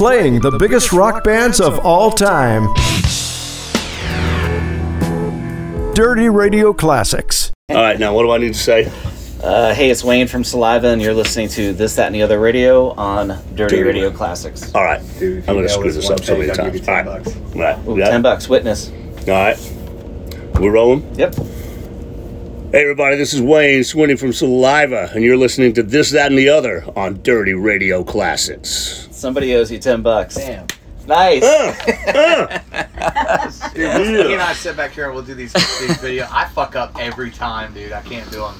playing the biggest rock bands of all time. Dirty Radio Classics. All right, now what do I need to say? Uh, hey, it's Wayne from Saliva, and you're listening to This, That, and the Other Radio on Dirty Dirty. Radio Classics. All right, Dude, I'm going to nail screw this this one up so page, many I'll give times. you All 10 right, bucks. all right, Ooh, yeah. Ten bucks, witness. All right, we're rolling. Yep. Hey, everybody, this is Wayne Swinny from Saliva, and you're listening to This, That, and the Other on Dirty Radio Classics. Somebody owes you ten bucks. Damn. Nice. Dude, he and I sit back here and we'll do these, these videos. I fuck up every time, dude. I can't do them.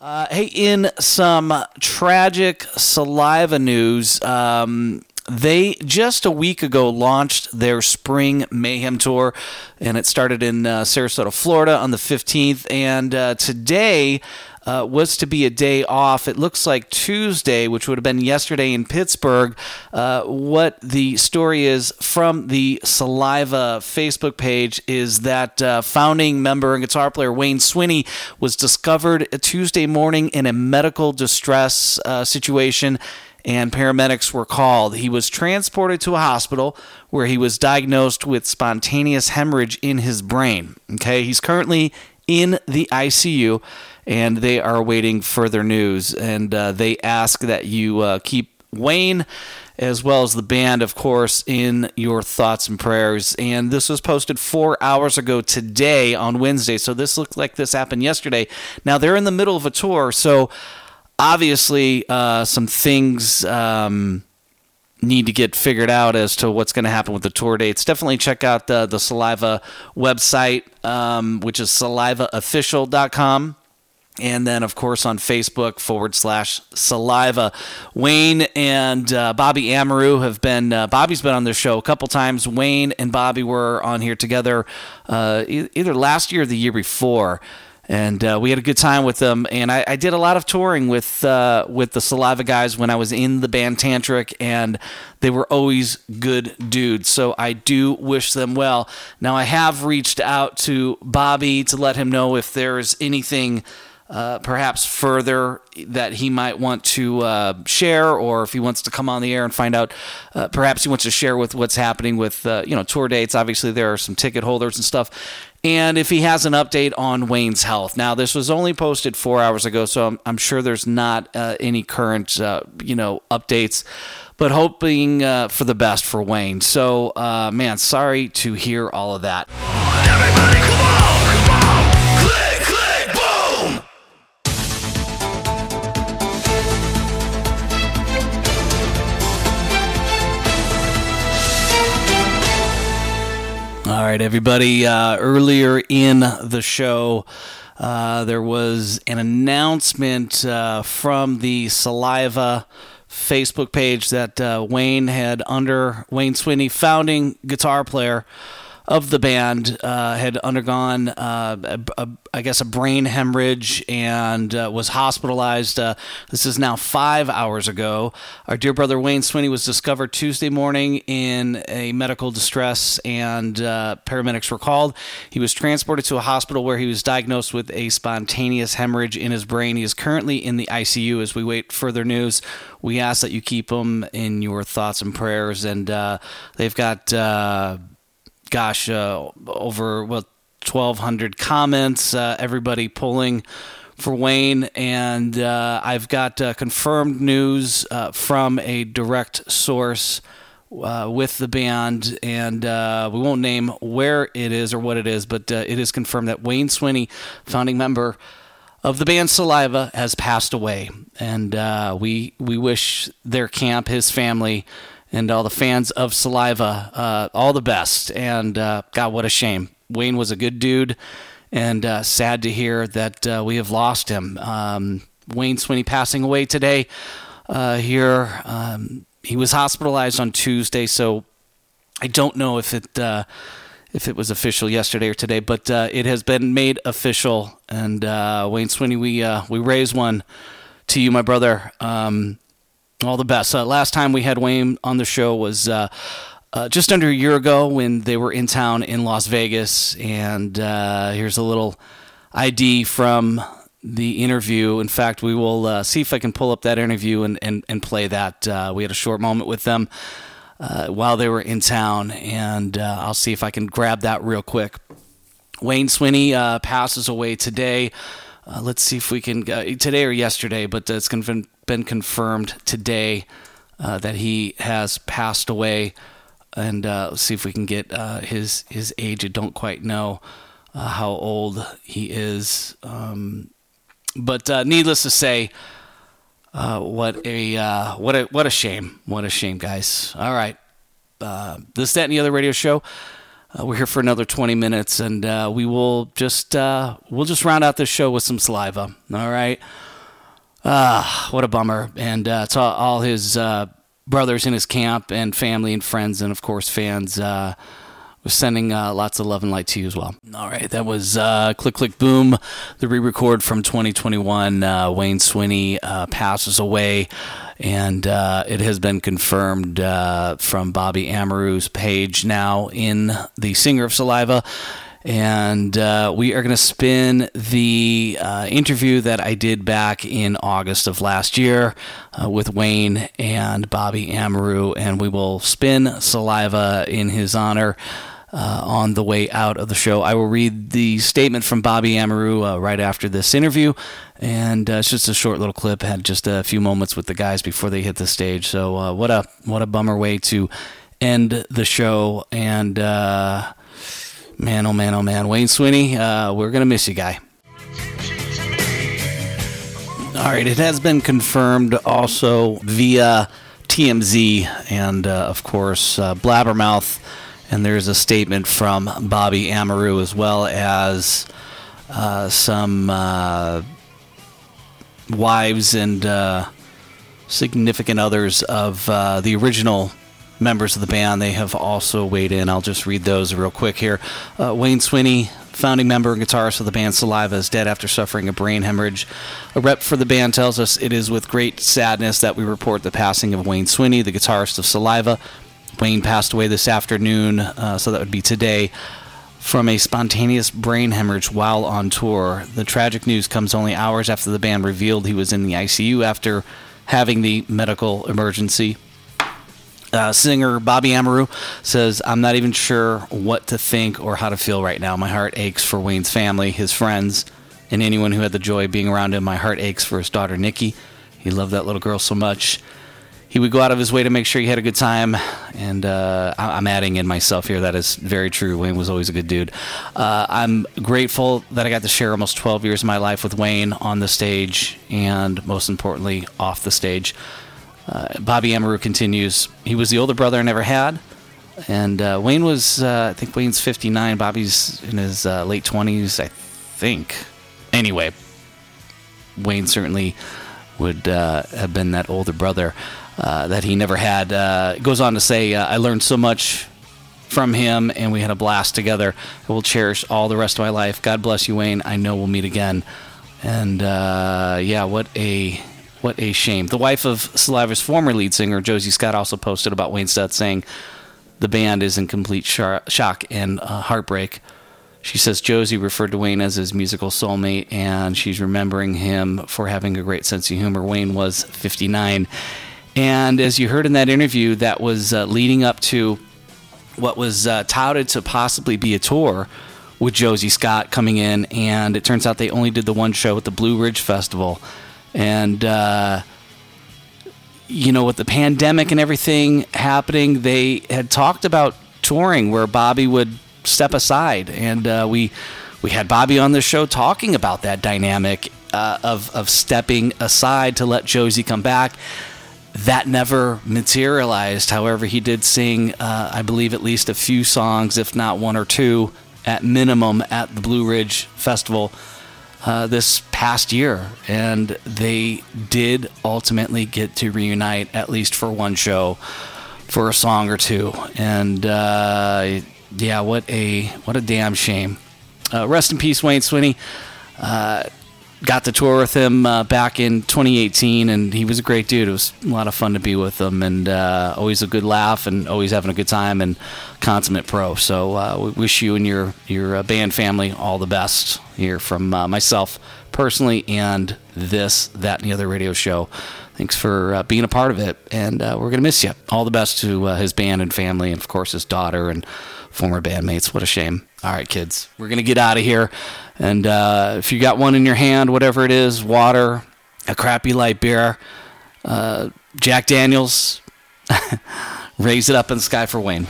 Uh, hey, in some tragic saliva news, um, they just a week ago launched their spring mayhem tour, and it started in uh, Sarasota, Florida on the 15th. And uh, today uh, was to be a day off. It looks like Tuesday, which would have been yesterday in Pittsburgh. Uh, what the story is from the Saliva Facebook page is that uh, founding member and guitar player Wayne Swinny was discovered Tuesday morning in a medical distress uh, situation. And paramedics were called. He was transported to a hospital where he was diagnosed with spontaneous hemorrhage in his brain. Okay, he's currently in the ICU and they are awaiting further news. And uh, they ask that you uh, keep Wayne as well as the band, of course, in your thoughts and prayers. And this was posted four hours ago today on Wednesday. So this looked like this happened yesterday. Now they're in the middle of a tour, so obviously uh, some things. Um, need to get figured out as to what's going to happen with the tour dates. Definitely check out the, the Saliva website, um, which is salivaofficial.com. And then, of course, on Facebook forward slash saliva. Wayne and uh, Bobby Amaru have been, uh, Bobby's been on the show a couple times. Wayne and Bobby were on here together uh, e- either last year or the year before and uh, we had a good time with them. And I, I did a lot of touring with uh, with the Saliva guys when I was in the band Tantric, and they were always good dudes. So I do wish them well. Now I have reached out to Bobby to let him know if there's anything. Uh, perhaps further that he might want to uh, share, or if he wants to come on the air and find out. Uh, perhaps he wants to share with what's happening with uh, you know tour dates. Obviously, there are some ticket holders and stuff, and if he has an update on Wayne's health. Now, this was only posted four hours ago, so I'm, I'm sure there's not uh, any current uh, you know updates. But hoping uh, for the best for Wayne. So, uh, man, sorry to hear all of that. All right, everybody. Uh, earlier in the show, uh, there was an announcement uh, from the Saliva Facebook page that uh, Wayne had under Wayne Swinny, founding guitar player of the band, uh, had undergone, uh, a, a, I guess, a brain hemorrhage and uh, was hospitalized. Uh, this is now five hours ago. Our dear brother Wayne Swinny was discovered Tuesday morning in a medical distress, and uh, paramedics were called. He was transported to a hospital where he was diagnosed with a spontaneous hemorrhage in his brain. He is currently in the ICU as we wait further news. We ask that you keep him in your thoughts and prayers, and uh, they've got. Gosh, uh, over well, 1,200 comments, uh, everybody pulling for Wayne. And uh, I've got uh, confirmed news uh, from a direct source. Uh, with the band, and we won't name where it is or what it is, but it is confirmed that Wayne Swinny, founding member of the band Saliva, has passed away, and we we wish their camp, his family, and all the fans of Saliva uh, all the best. And uh, God, what a shame. Wayne was a good dude, and uh, sad to hear that uh, we have lost him. Um, Wayne Swinny passing away today uh, here. Um, he was hospitalized on Tuesday, so I don't know if it uh, if it was official yesterday or today, but it has been made official. And Wayne Swinny, we we raise one to you, my brother. Um, all the best. Uh, last time we had Wayne on the show was uh, uh, just under a year ago when they were in town in Las Vegas. And uh, here's a little ID from the interview. In fact, we will uh, see if I can pull up that interview and, and, and play that. Uh, we had a short moment with them while they were in town, and I'll see if I can grab that real quick. Wayne Swinny passes away today. Uh, let's see if we can today or yesterday, but it's been confirmed today that he has passed away. And let's see if we can get his his age. I don't quite know how old he is. Um, but uh, needless to say, uh, what a uh, what a what a shame! What a shame, guys. All right, uh, this, that, and the other radio show. Uh, we're here for another 20 minutes, and uh, we will just we'll just round out this show with some saliva. All right. Ah, what a bummer! And to all, all his brothers in his camp, and family, and friends, and of course fans sending uh, lots of love and light to you as well. All right, that was uh, Click Click Boom, the re record from 2021. Uh, Wayne Swinny uh, passes away, and uh, it has been confirmed uh, from Bobby Amaru's page now in the Singer of Saliva. And we are going to spin the interview that I did back in August of last year with Wayne and Bobby Amaru, and we will spin Saliva in his honor uh, on the way out of the show. I will read the statement from Bobby Amaru uh, right after this interview, and uh, it's just a short little clip. Had just a few moments with the guys before they hit the stage. So uh, what a what a bummer way to end the show. And uh, man, oh man, oh man, Wayne Swinny, uh, we're gonna miss you, guy. All right, it has been confirmed also via TMZ and, of course, Blabbermouth and there's a statement from Bobby Amaru as well as uh, some uh, wives and uh, significant others of uh, the original members of the band. They have also weighed in. I'll just read those real quick here. Uh, Wayne Swinny, founding member and guitarist of the band Saliva, is dead after suffering a brain hemorrhage. A rep for the band tells us it is with great sadness that we report the passing of Wayne Swinny, the guitarist of Saliva, Wayne passed away this afternoon, uh, so that would be today, from a spontaneous brain hemorrhage while on tour. The tragic news comes only hours after the band revealed he was in the ICU after having the medical emergency. Uh, singer Bobby Amaru says, I'm not even sure what to think or how to feel right now. My heart aches for Wayne's family, his friends, and anyone who had the joy of being around him. My heart aches for his daughter, Nikki. He loved that little girl so much he would go out of his way to make sure he had a good time. And uh, I'm adding in myself here. That is very true. Wayne was always a good dude. Uh, I'm grateful that I got to share almost 12 years of my life with Wayne on the stage and, most importantly, off the stage. Uh, Bobby Amaru continues. He was the older brother I never had. And uh, Wayne was, uh, I think Wayne's 59. Bobby's in his uh, late 20s, I think. Anyway, Wayne certainly would have been that older brother. Uh, that he never had. Uh, goes on to say, uh, I learned so much from him, and we had a blast together. I will cherish all the rest of my life. God bless you, Wayne. I know we'll meet again. And uh, yeah, what a what a shame. The wife of Saliva's former lead singer, Josie Scott, also posted about Wayne's death, saying the band is in complete shock and uh, heartbreak. She says Josie referred to Wayne as his musical soulmate, and she's remembering him for having a great sense of humor. Wayne was 59 and as you heard in that interview, that was uh, leading up to what was uh, touted to possibly be a tour with Josie Scott coming in. And it turns out they only did the one show at the Blue Ridge Festival. And, uh, you know, with the pandemic and everything happening, they had talked about touring where Bobby would step aside. And uh, we, we had Bobby on the show talking about that dynamic uh, of, of stepping aside to let Josie come back that never materialized. However, he did sing, uh, I believe, at least a few songs, if not one or two, at minimum, at the Blue Ridge Festival uh, this past year. And they did ultimately get to reunite, at least for one show, for a song or two. And uh, yeah, what a what a damn shame. Uh, rest in peace, Wayne Swinny. Got to tour with him uh, back in 2018, and he was a great dude. It was a lot of fun to be with him, and uh, always a good laugh, and always having a good time, and consummate pro. So uh, we wish you and your your uh, band family all the best here from uh, myself personally, and this, that, and the other radio show. Thanks for uh, being a part of it, and uh, we're gonna miss you. All the best to uh, his band and family, and of course his daughter and former bandmates. What a shame. All right, kids, we're gonna get out of here. And uh, if you got one in your hand, whatever it is, water, a crappy light beer, uh, Jack Daniels, raise it up in the sky for Wayne.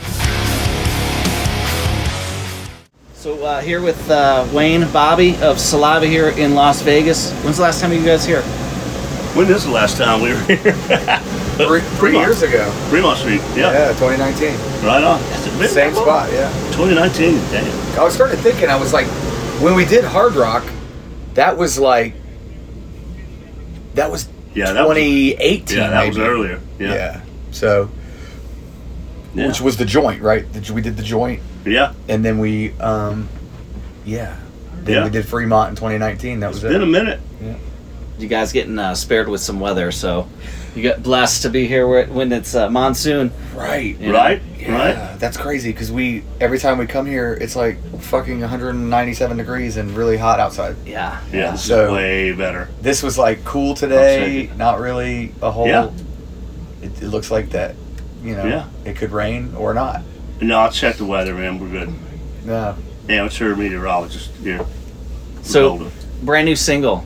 So uh, here with uh, Wayne, Bobby of Saliva here in Las Vegas. When's the last time you guys here? When is the last time we were here? Three, three years ago. Fremont Street. Yeah. Yeah, 2019. Right on. That's a Same spot, yeah. 2019. Damn. I was started thinking, I was like, when we did Hard Rock, that was like, that was Yeah, that was- 2018. Yeah, that was earlier. Yeah. Yeah. So, Yeah. which was the joint, right? The- We did the joint, Yeah. and then we, um, yeah. Then Yeah. we did Fremont in 2019. That was It's been a it. minute. You guys getting uh, spared with some weather, so you got blessed to be here where, when it's uh, monsoon. Right. You know? Right? Yeah, Right? that's crazy because we every time we come here, it's like fucking 197 degrees and really hot outside. Yeah. Yeah. This So- way better. This was like cool today, not really a whole. Yeah. It, it looks like that, you know. Yeah. It could rain or not. No, I'll check the weather, man. We're good. No. Amateur meteorologist here. So, Golden. brand new single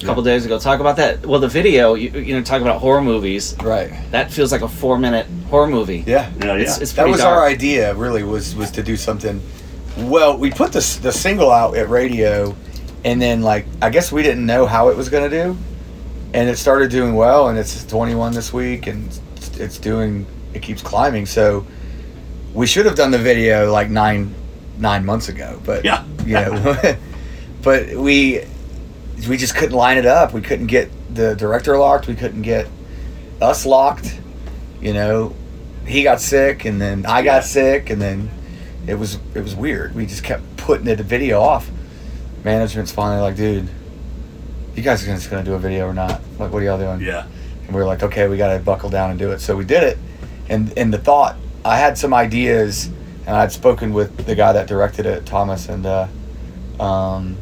a couple days ago. Talk about that. Well, the video, you, you know, talk about horror movies. Right. That feels like a four minute horror movie. Yeah. Yeah, yeah. It's, it's That was dark. our idea. Really, was was to do something. Well, we put the the single out at radio, and then like I guess we didn't know how it was gonna do, and it started doing well, and it's 21 this week, and it's, it's doing it keeps climbing. So we should have done the video like nine nine months ago, but Yeah. you know, but we we just couldn't line it up. We couldn't get the director locked. We couldn't get us locked. You know, he got sick, and then I got sick, and then it was it was weird. We just kept putting the video off. Management's finally like, dude, you guys are just gonna do a video or not? Like, what are y'all doing? Yeah. And we were like, okay, we got to buckle down and do it. So we did it. And and the thought, I had some ideas, and I'd spoken with the guy that directed it, Thomas, and uh, um,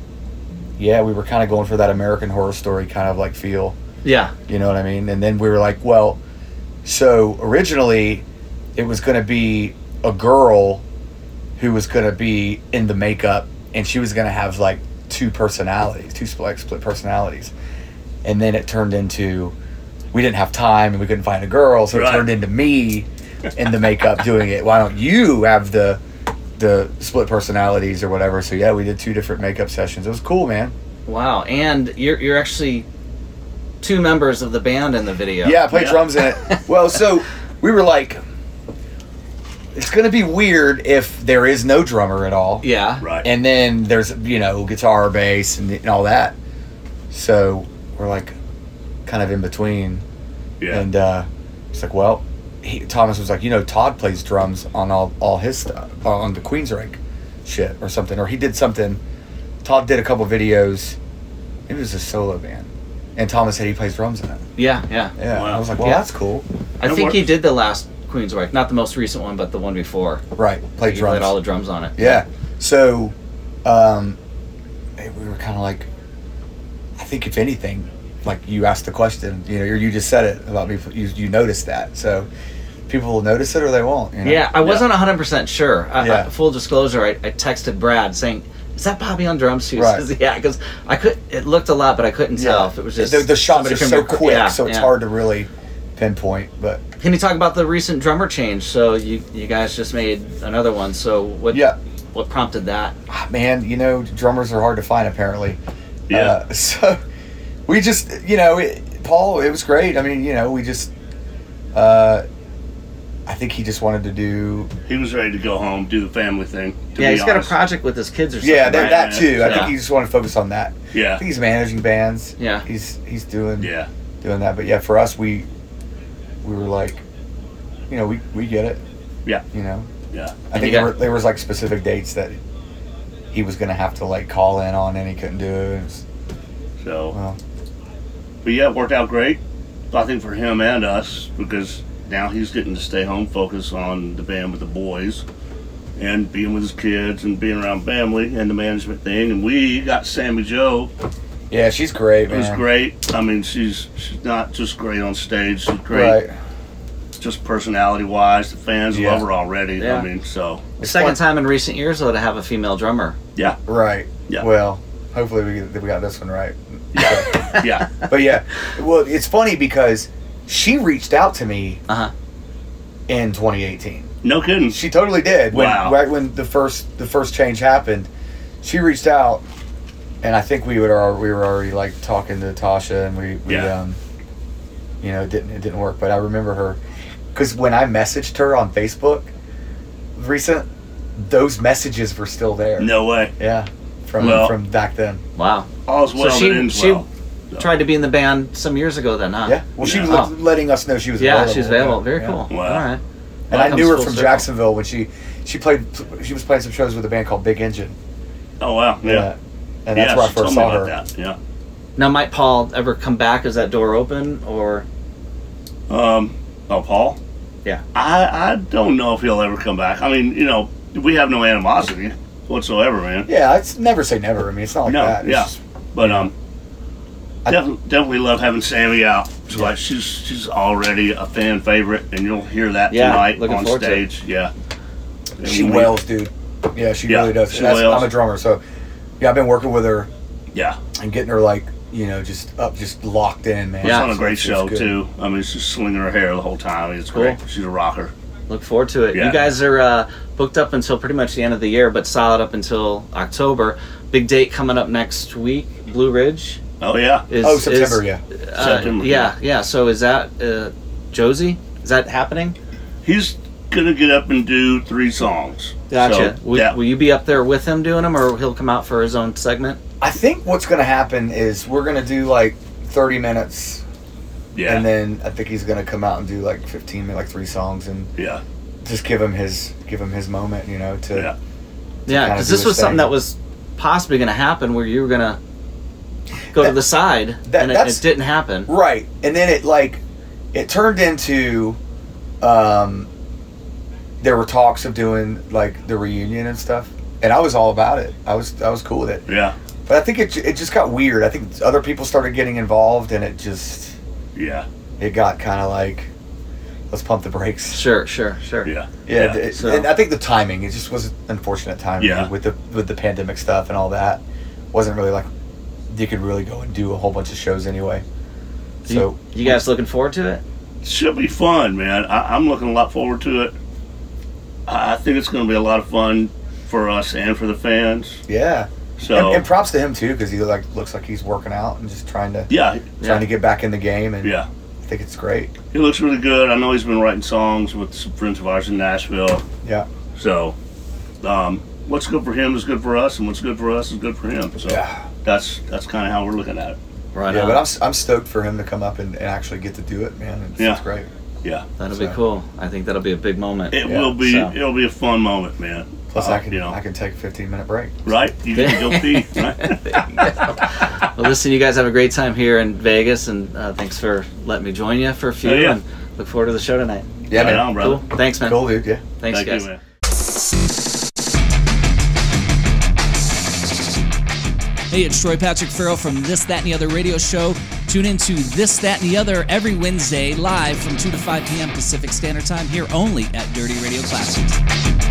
yeah, we were kind of going for that American Horror Story kind of like feel. Yeah. You know what I mean? And then we were like, well, so originally it was going to be a girl who was going to be in the makeup, and she was going to have like two personalities, two split, split personalities. And then it turned into we didn't have time and we couldn't find a girl, so Right. it turned into me in the makeup doing it. Why don't you have the the split personalities or whatever? So yeah, we did two different makeup sessions. It was cool, man. Wow. And you're, you're actually two members of the band in the video. Yeah, I played Yeah. drums in it. Well, so we were like, it's gonna be weird if there is no drummer at all, Yeah. Right. and then there's you know guitar, bass, and, and all that. So we're like, kind of in between, yeah. and uh, it's like, well, he, Thomas was like, you know, Todd plays drums on all all his stuff uh, on the Queensryche shit or something, or he did something. Todd did a couple videos. It was a solo band, and Thomas said he plays drums in it. Yeah. Yeah. Yeah, Wow. I was like, well, Yeah. that's cool. I That think he did the last Queensryche, not the most recent one, but the one before. Right, played He drums. played all the drums on it. yeah. So, um, we were kind of like, I think if anything, like you asked the question, you know, or you just said it about me. You you noticed that, so people will notice it or they won't. You know? Yeah, I wasn't 100% sure. I, Yeah. I, full disclosure, I, I texted Brad saying, is that Bobby on drums? He Right. says, yeah, because I could. It looked a lot, but I couldn't tell if it was just the, the shots somebody are so your quick, yeah, so it's yeah. hard to really pinpoint. But Can you talk about the recent drummer change? So you you guys just made another one. So what? Yeah. What prompted that? ah, man, you know, drummers are hard to find apparently. Yeah. Uh, so we just, you know, it, Paul, it was great. I mean, you know, we just, uh, I think he just wanted to do he was ready to go home, do the family thing. To yeah, be he's got a project with his kids or something. Yeah, that, right? that too. I Yeah. think he just wanted to focus on that. Yeah, I Yeah. think he's managing bands. Yeah. He's he's doing Yeah. doing that. But yeah, for us, we we were like, you know, we we get it. Yeah. You know, Yeah. I And think you there, were, there was like specific dates that he was gonna have to like call in on, and he couldn't do it. It was, So, Well, but yeah, it worked out great. I think for him and us because now he's getting to stay home, focus on the band with the boys, and being with his kids and being around family and the management thing. And we got Sammy Joe. yeah, she's great, It man. was great. I mean, she's she's not just great on stage. She's great, Right. just personality wise. The fans Yeah. love her already. Yeah. I mean, so The second fun. time in recent years, though, to have a female drummer. yeah, Right. Yeah. Well, hopefully we we got this one right. yeah, yeah. But yeah, well, it's funny because she reached out to me Uh huh. in 2018. No kidding. She totally did. When, Wow. Right when the first the first change happened, she reached out, and I think we would al- we were already like talking to Tasha, and we, we Yeah. um, you know, it didn't it didn't work. But I remember her because when I messaged her on Facebook, recent, those messages were still there. No way. Yeah, from Well- from back then. Wow. All's well so she that ends she well. Tried to be in the band some years ago, then, huh? Yeah. Well, she was Yeah. let- letting us know she was Yeah, available. she's available. Very Yeah. cool. Wow. All right. And I Comes knew her full from circle. Jacksonville when she she played she was playing some shows with a band called Big Engine. Oh wow. Yeah. And that's yeah, where I she first told me saw about her. That. Yeah. Now, might Paul ever come back? Is that door open or? Um. Oh, Paul. Yeah. I I don't know if he'll ever come back. I mean, you know, we have no animosity whatsoever, man. Yeah, it's never say never. I mean, it's not like No, that. It's yeah. just- But um, I- definitely, definitely love having Sammy out. She's like she's she's already a fan favorite, and you'll hear that Yeah, tonight looking on forward to it. stage. Yeah. And she we- wails, dude. Yeah, she Yeah, really does. she And that's- wails. I'm a drummer, so yeah, I've been working with her Yeah. and getting her like you know just up, just locked in, man. She's on a So great it's- show good. too. I mean, she's slinging her hair the whole time. It's Cool. great. She's a rocker. Look forward to it. Yeah. You guys are uh, booked up until pretty much the end of the year, but solid up until October. Big date coming up next week. Blue Ridge Oh yeah. is Oh, September, is- yeah. uh, September, yeah, yeah. So is that uh, Josie? Is that happening? He's gonna get up and do three songs. Gotcha. So, will, yeah. will you be up there with him doing them, or he'll come out for his own segment? I think what's gonna happen is we're gonna do like 30 minutes, yeah. and then I think he's gonna come out and do like 15, minutes, like three songs, and yeah. just give him his give him his moment, you know, to Yeah. Yeah, because this his was something that was possibly going to happen, where you were going to go to the side, that- and it, that's- it didn't happen. Right, and then it like it turned into um, there were talks of doing like the reunion and stuff, and I was all about it. I was I was cool with it, Yeah. but I think it it just got weird. I think other people started getting involved, and it just Yeah. it got kind of like let's pump the brakes. Sure, sure, sure. Yeah. Yeah, it- so- and I think the timing it just was an unfortunate timing Yeah. with the with the pandemic stuff and all that wasn't really like you could really go and do a whole bunch of shows anyway. So you, guys looking forward to it? Should be fun, man. I, I'm looking a lot forward to it. I I think it's going to be a lot of fun for us and for the fans. yeah. So and, and props to him too, because he like looks like he's working out and just trying to yeah, trying to get back in the game, and yeah, I think it's great. he looks really good. I know he's been writing songs with some friends of ours in Nashville. Yeah, So, um, what's good for him is good for us, and what's good for us is good for him. So yeah, that's that's kind of how we're looking at it. Right yeah. on. But I'm s- I'm stoked for him to come up and, and actually get to do it, man. It's, Yeah. it's great. Yeah, That'll be cool. I think that'll be a big moment. it Yeah, will be. so- It'll be a fun moment, man. Plus, Uh, I can you know, I can take a 15 minute break. right? You can go pee. Right? Well, listen, you guys have a great time here in Vegas, and uh, thanks for letting me join you for a few. Oh, yeah. And look forward to the show tonight. Yeah, Right man. on, brother. Cool. Thanks, man. Cool, dude. Yeah. Thanks, Thank guys. you, Hey, it's Troy Patrick Farrell from This, That, and the Other radio show. Tune in to This, That, and the Other every Wednesday live from 2 to 5 p.m. Pacific Standard Time here only at Dirty Radio Classics.